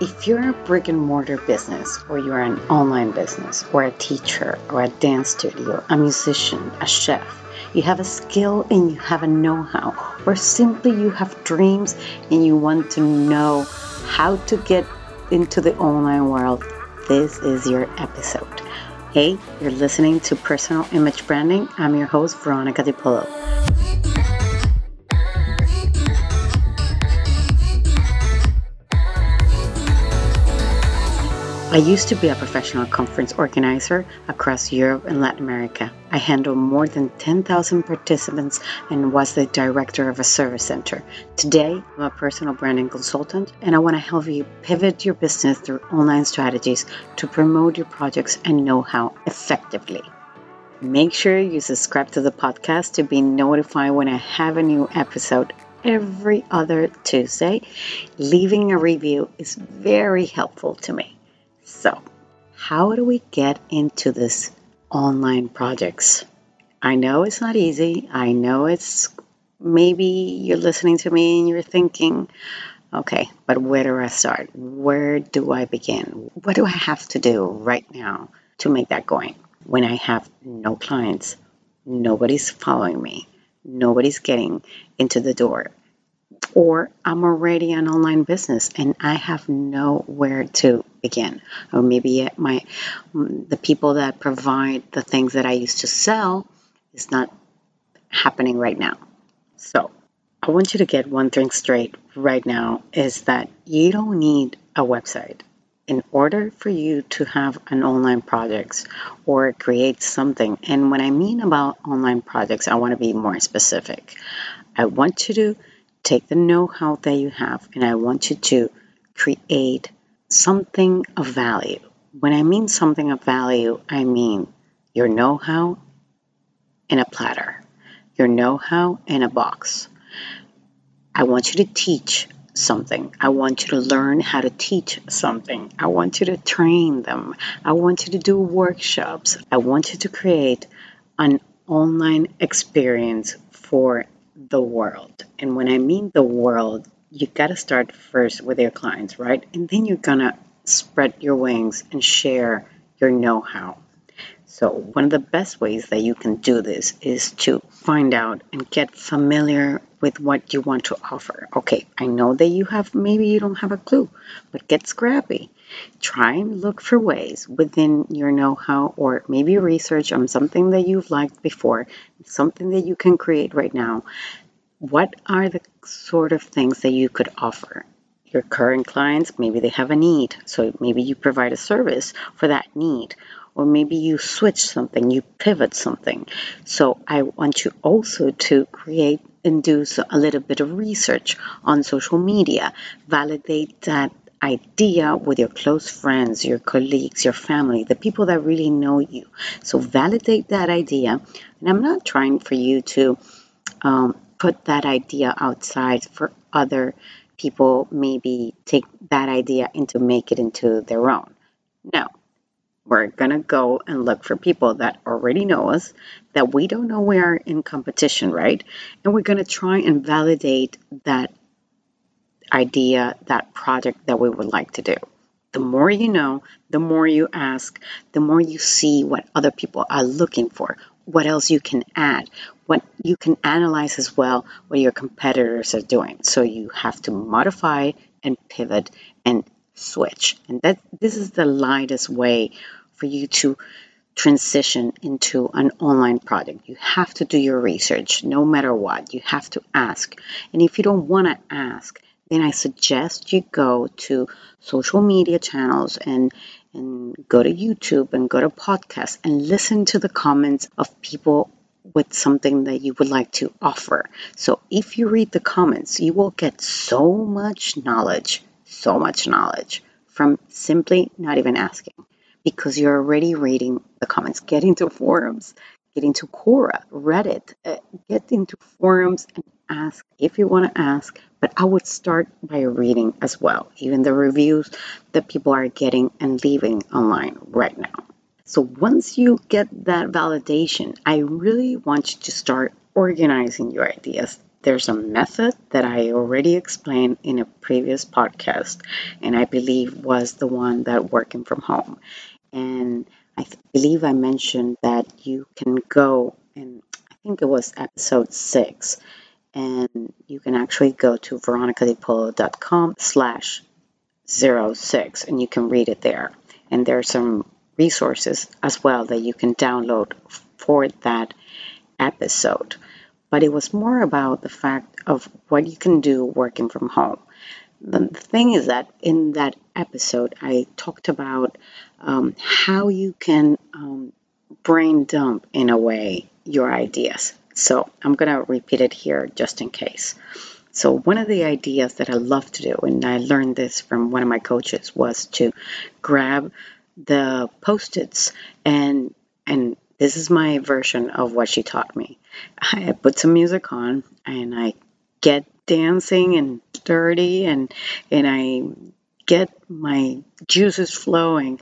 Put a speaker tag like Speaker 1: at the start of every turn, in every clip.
Speaker 1: If you're a brick and mortar business, or you're an online business, or a teacher, or a dance studio, a musician, a chef, you have a skill and you have a know how, or simply you have dreams and you want to know how to get into the online world, this is your episode. Hey, you're listening to Personal Image Branding. I'm your host, Veronica DiPolo. I used to be a professional conference organizer across Europe and Latin America. I handled more than 10,000 participants and was the director of a service center. Today, I'm a personal branding consultant and I want to help you pivot your business through online strategies to promote your projects and know how effectively. Make sure you subscribe to the podcast to be notified when I have a new episode every other Tuesday. Leaving a review is very helpful to me. So, how do we get into this online projects? I know it's not easy. I know it's maybe you're listening to me and you're thinking, okay, but where do I start? Where do I begin? What do I have to do right now to make that going when I have no clients? Nobody's following me. Nobody's getting into the door or I'm already an online business and I have nowhere to begin. Or maybe my mm, the people that provide the things that I used to sell is not happening right now. So, I want you to get one thing straight right now is that you don't need a website in order for you to have an online projects or create something. And when I mean about online projects, I want to be more specific. I want you to take the know how that you have and I want you to create something of value. When I mean something of value, I mean your know how in a platter, your know how in a box. I want you to teach something. I want you to learn how to teach something. I want you to train them. I want you to do workshops. I want you to create an online experience for the world. And when I mean the world, you got to start first with your clients, right? And then you're going to spread your wings and share your know how. So, one of the best ways that you can do this is to find out and get familiar with what you want to offer. Okay, I know that you have, maybe you don't have a clue, but get scrappy. Try and look for ways within your know how, or maybe research on something that you've liked before, something that you can create right now. What are the sort of things that you could offer? Your current clients, maybe they have a need, so maybe you provide a service for that need or maybe you switch something, you pivot something. So I want you also to create and do a little bit of research on social media, validate that idea with your close friends, your colleagues, your family, the people that really know you. So validate that idea. And I'm not trying for you to um, put that idea outside for other people, maybe take that idea and to make it into their own. No, we're going to go and look for people that already know us, that we don't know we are in competition, right? And we're going to try and validate that idea, that project that we would like to do. The more you know, the more you ask, the more you see what other people are looking for, what else you can add, what you can analyze as well what your competitors are doing. So you have to modify and pivot and switch. And that this is the lightest way for you to transition into an online product. You have to do your research no matter what. You have to ask. And if you don't want to ask, then I suggest you go to social media channels and and go to YouTube and go to podcasts and listen to the comments of people with something that you would like to offer. So if you read the comments, you will get so much knowledge, so much knowledge from simply not even asking because you're already reading the comments. Get into forums, get into Quora, Reddit, uh, get into forums and ask if you want to ask but I would start by reading as well, even the reviews that people are getting and leaving online right now. So once you get that validation, I really want you to start organizing your ideas there's a method that I already explained in a previous podcast, and I believe was the one that working from home. And I th- believe I mentioned that you can go and I think it was episode six, and you can actually go to veronicadipolo.com slash zero six and you can read it there. And there are some resources as well that you can download for that episode. But it was more about the fact of what you can do working from home. The thing is that in that episode, I talked about um, how you can um, brain dump in a way your ideas. So I'm going to repeat it here just in case. So, one of the ideas that I love to do, and I learned this from one of my coaches, was to grab the post-its and and this is my version of what she taught me. I put some music on and I get dancing and dirty and and I get my juices flowing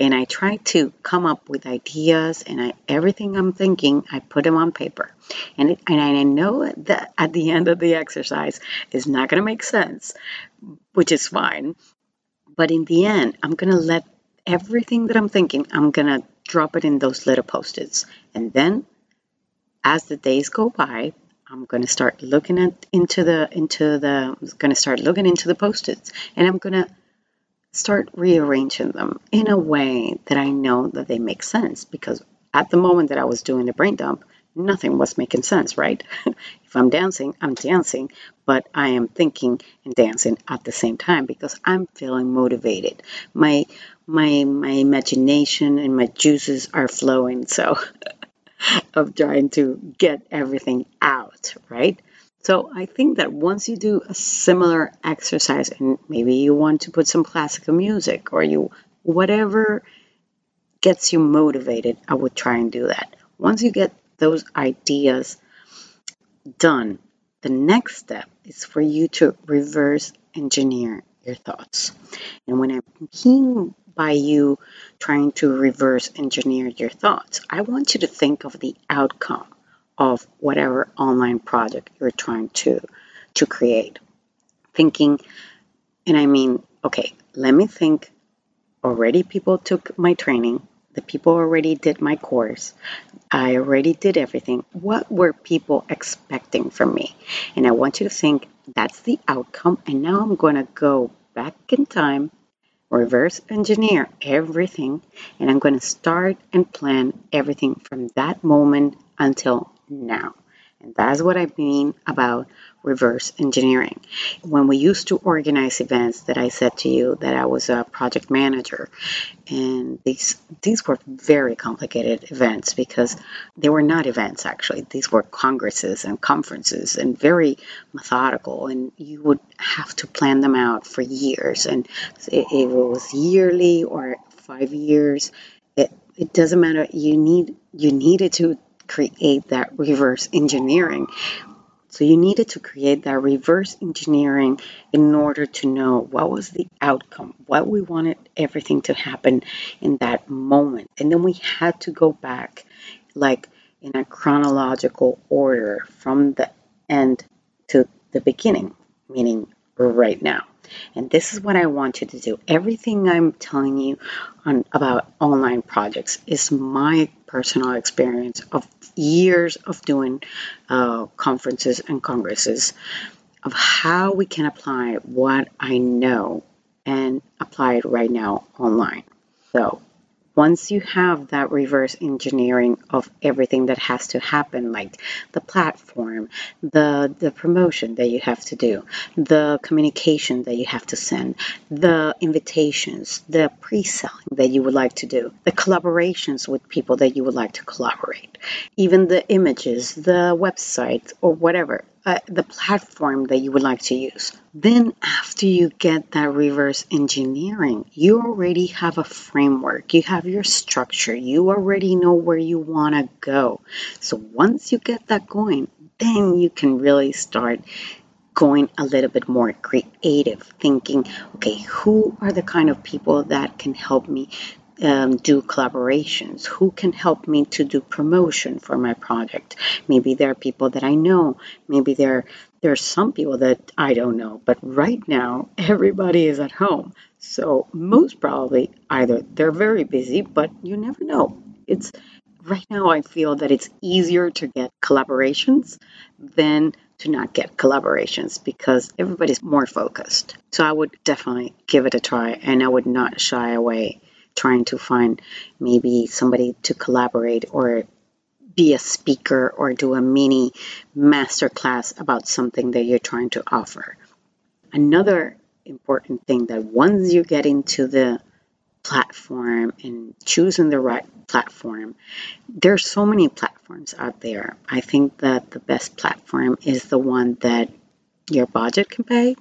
Speaker 1: and I try to come up with ideas and I, everything I'm thinking I put them on paper and, it, and I know that at the end of the exercise it's not going to make sense which is fine but in the end I'm going to let everything that I'm thinking I'm going to drop it in those little post-its. And then as the days go by I'm going to start looking at into the into the I'm going to start looking into the post-its. And I'm going to start rearranging them in a way that I know that they make sense. Because at the moment that I was doing the brain dump, nothing was making sense, right? I'm dancing, I'm dancing, but I am thinking and dancing at the same time because I'm feeling motivated. My my my imagination and my juices are flowing, so of trying to get everything out, right? So I think that once you do a similar exercise and maybe you want to put some classical music or you whatever gets you motivated, I would try and do that. Once you get those ideas done, the next step is for you to reverse engineer your thoughts. And when I mean by you trying to reverse engineer your thoughts, I want you to think of the outcome of whatever online project you're trying to to create. Thinking, and I mean, okay, let me think. Already people took my training. The people already did my course. I already did everything. What were people expecting from me? And I want you to think that's the outcome. And now I'm going to go back in time, reverse engineer everything, and I'm going to start and plan everything from that moment until now. And that's what I mean about reverse engineering. When we used to organize events that I said to you that I was a project manager, and these these were very complicated events because they were not events actually. These were congresses and conferences and very methodical and you would have to plan them out for years and it, it was yearly or 5 years it, it doesn't matter you need you needed to create that reverse engineering. So you needed to create that reverse engineering in order to know what was the outcome, what we wanted everything to happen in that moment. And then we had to go back like in a chronological order from the end to the beginning, meaning right now. And this is what I want you to do. Everything I'm telling you on about online projects is my personal experience of years of doing uh, conferences and congresses of how we can apply what I know and apply it right now online. So once you have that reverse engineering of everything that has to happen like the platform the the promotion that you have to do the communication that you have to send the invitations the pre-selling that you would like to do the collaborations with people that you would like to collaborate even the images the website or whatever uh, the platform that you would like to use. Then, after you get that reverse engineering, you already have a framework, you have your structure, you already know where you want to go. So, once you get that going, then you can really start going a little bit more creative, thinking, okay, who are the kind of people that can help me um, do collaborations? Who can help me to do promotion for my project? Maybe there are people that I know. Maybe there there are some people that I don't know. But right now, everybody is at home, so most probably either they're very busy, but you never know. It's right now I feel that it's easier to get collaborations than to not get collaborations because everybody's more focused. So I would definitely give it a try and I would not shy away trying to find maybe somebody to collaborate or be a speaker or do a mini master class about something that you're trying to offer. Another important thing that once you get into the platform and choosing the right platform. There's so many platforms out there. I think that the best platform is the one that your budget can pay.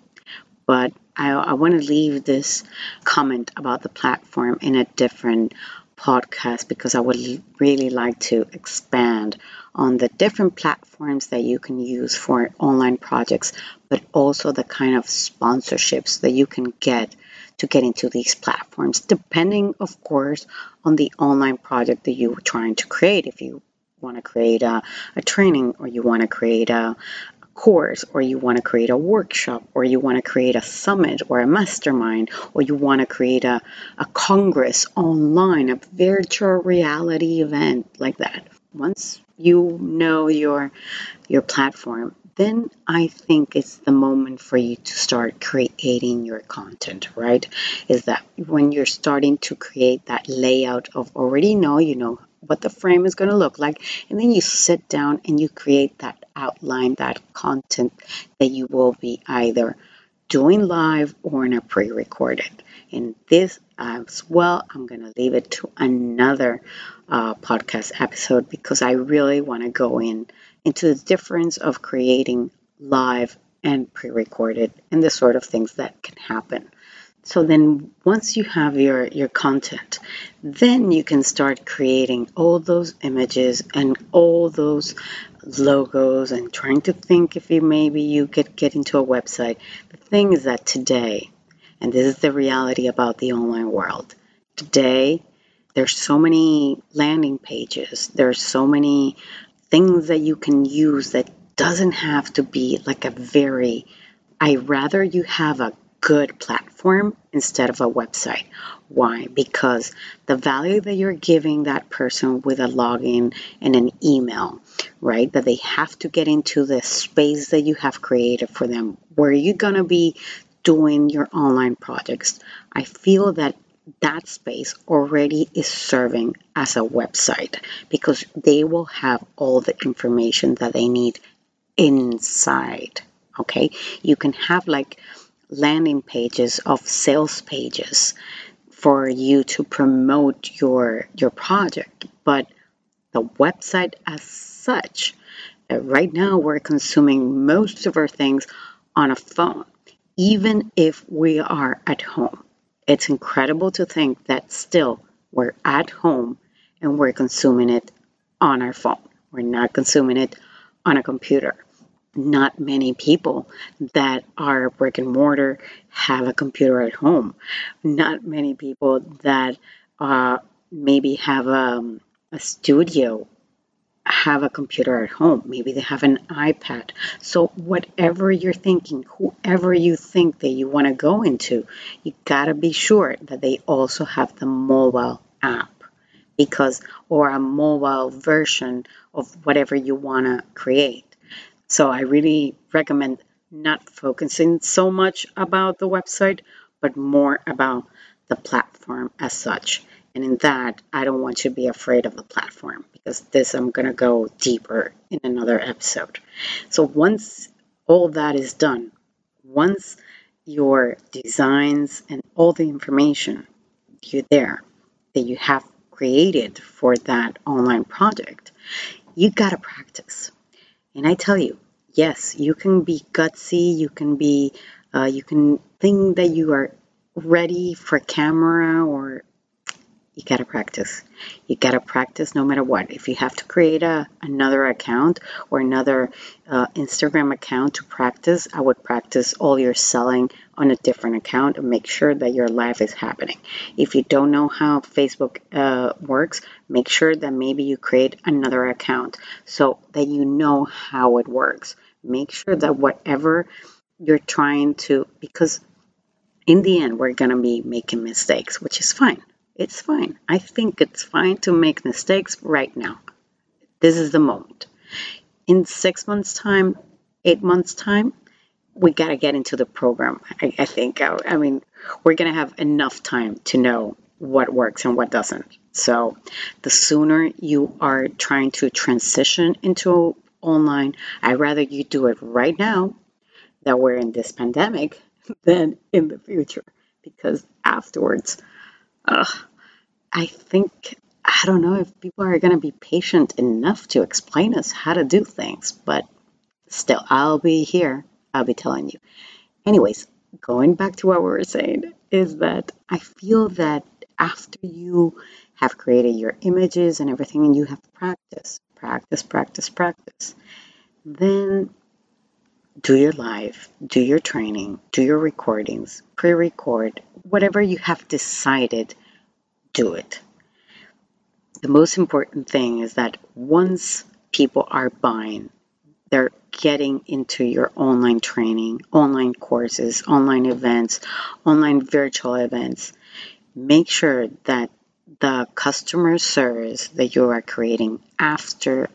Speaker 1: But I, I want to leave this comment about the platform in a different podcast because I would really like to expand on the different platforms that you can use for online projects, but also the kind of sponsorships that you can get to get into these platforms, depending, of course, on the online project that you're trying to create. If you want to create a, a training or you want to create a, a course or you want to create a workshop or you want to create a summit or a mastermind or you want to create a, a congress online, a virtual reality event like that. Once you know your your platform, then I think it's the moment for you to start creating your content, right? Is that when you're starting to create that layout of already know, you know, what the frame is going to look like, and then you sit down and you create that outline, that content that you will be either doing live or in a pre recorded. And this as well, I'm going to leave it to another uh, podcast episode because I really want to go in into the difference of creating live and pre-recorded and the sort of things that can happen. So then once you have your, your content, then you can start creating all those images and all those logos and trying to think if you maybe you could get into a website. The thing is that today, and this is the reality about the online world, today there's so many landing pages, there's so many things that you can use that doesn't have to be like a very I rather you have a good platform instead of a website. Why? Because the value that you're giving that person with a login and an email, right? That they have to get into the space that you have created for them where you're going to be doing your online projects. I feel that that space already is serving as a website because they will have all the information that they need inside. Okay, you can have like landing pages of sales pages for you to promote your your project, but the website as such, uh, right now we're consuming most of our things on a phone, even if we are at home. It's incredible to think that still we're at home and we're consuming it on our phone. We're not consuming it on a computer. Not many people that are brick and mortar have a computer at home. Not many people that uh, maybe have a, um, a studio have a computer at home. Maybe they have an iPad. So, whatever you're thinking, whoever you think that you want to go into, you got to be sure that they also have the mobile app because, or a mobile version of whatever you want to create. So, I really recommend not focusing so much about the website, but more about the platform as such. And in that, I don't want you to be afraid of the platform because this I'm going to go deeper in another episode. So once all that is done, once your designs and all the information you're there that you have created for that online project, you got to practice. And I tell you, yes, you can be gutsy, you can be, uh, you can think that you are ready for camera or you gotta practice. You gotta practice no matter what. If you have to create a another account or another uh, Instagram account to practice, I would practice all your selling on a different account and make sure that your life is happening. If you don't know how Facebook uh, works, make sure that maybe you create another account so that you know how it works. Make sure that whatever you're trying to, because in the end, we're gonna be making mistakes, which is fine it's fine. I think it's fine to make mistakes right now. This is the moment. In six months' time, eight months' time, we got to get into the program. I, I think. I, I mean, we're going to have enough time to know what works and what doesn't. So, the sooner you are trying to transition into online, I'd rather you do it right now that we're in this pandemic than in the future because afterwards uh, I think, I don't know if people are going to be patient enough to explain us how to do things, but still, I'll be here. I'll be telling you. Anyways, going back to what we were saying, is that I feel that after you have created your images and everything, and you have practice, practice, practice, practice, then do your live, do your training, do your recordings, pre record, whatever you have decided, do it. The most important thing is that once people are buying, they're getting into your online training, online courses, online events, online virtual events. Make sure that the customer service that you are creating after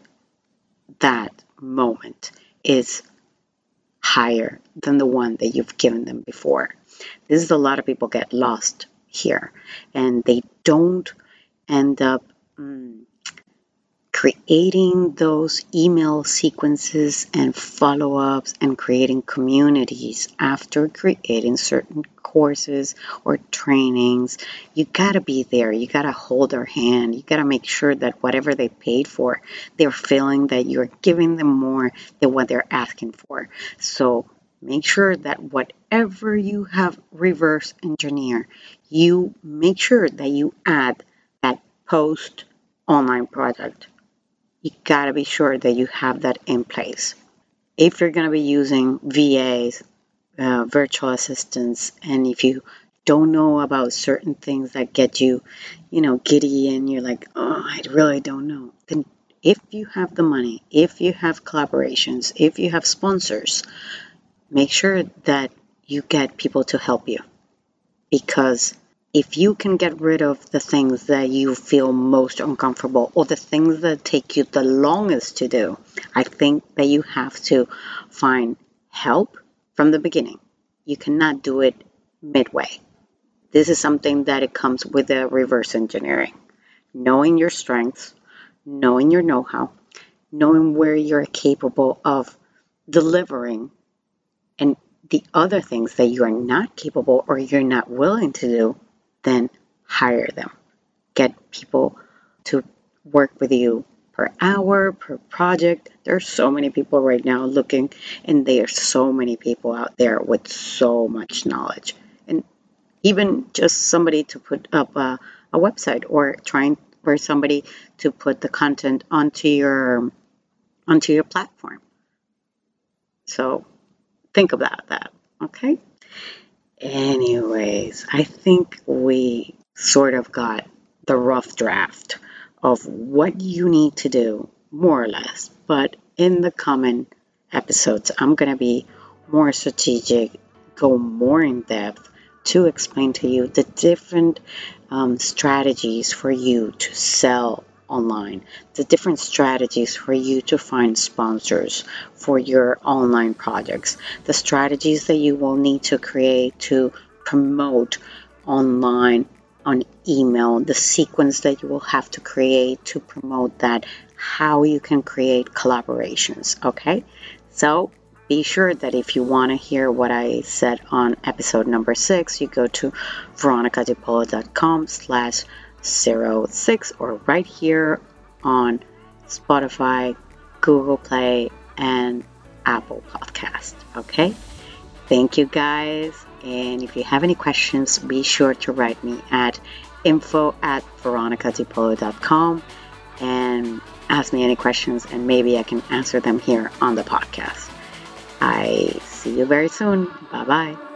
Speaker 1: that moment is higher than the one that you've given them before. This is a lot of people get lost here and they don't end up um, creating those email sequences and follow ups and creating communities after creating certain courses or trainings. You got to be there. You got to hold their hand. You got to make sure that whatever they paid for, they're feeling that you're giving them more than what they're asking for. So make sure that whatever you have reverse engineer, you make sure that you add that post online project. You gotta be sure that you have that in place. If you're gonna be using VAs, uh, virtual assistants, and if you don't know about certain things that get you, you know, giddy and you're like, oh, I really don't know, then if you have the money, if you have collaborations, if you have sponsors, make sure that you get people to help you because if you can get rid of the things that you feel most uncomfortable or the things that take you the longest to do, I think that you have to find help from the beginning. You cannot do it midway. This is something that it comes with the reverse engineering. Knowing your strengths, knowing your know how, knowing where you're capable of delivering, and the other things that you are not capable or you're not willing to do then hire them. Get people to work with you per hour, per project. There are so many people right now looking, and there are so many people out there with so much knowledge. And even just somebody to put up a, a website or trying for somebody to put the content onto your onto your platform. So think about that, okay? Anyways, I think we sort of got the rough draft of what you need to do, more or less. But in the coming episodes, I'm going to be more strategic, go more in depth to explain to you the different um, strategies for you to sell online, the different strategies for you to find sponsors for your online projects, the strategies that you will need to create to promote online on email, the sequence that you will have to create to promote that, how you can create collaborations. Okay, so be sure that if you want to hear what I said on episode number six, you go to veronicadipolo.com slash 06 or right here on Spotify, Google Play, and Apple Podcast. Okay? Thank you guys. And if you have any questions, be sure to write me at info at veronicadipolo.com and ask me any questions and maybe I can answer them here on the podcast. I see you very soon. Bye bye.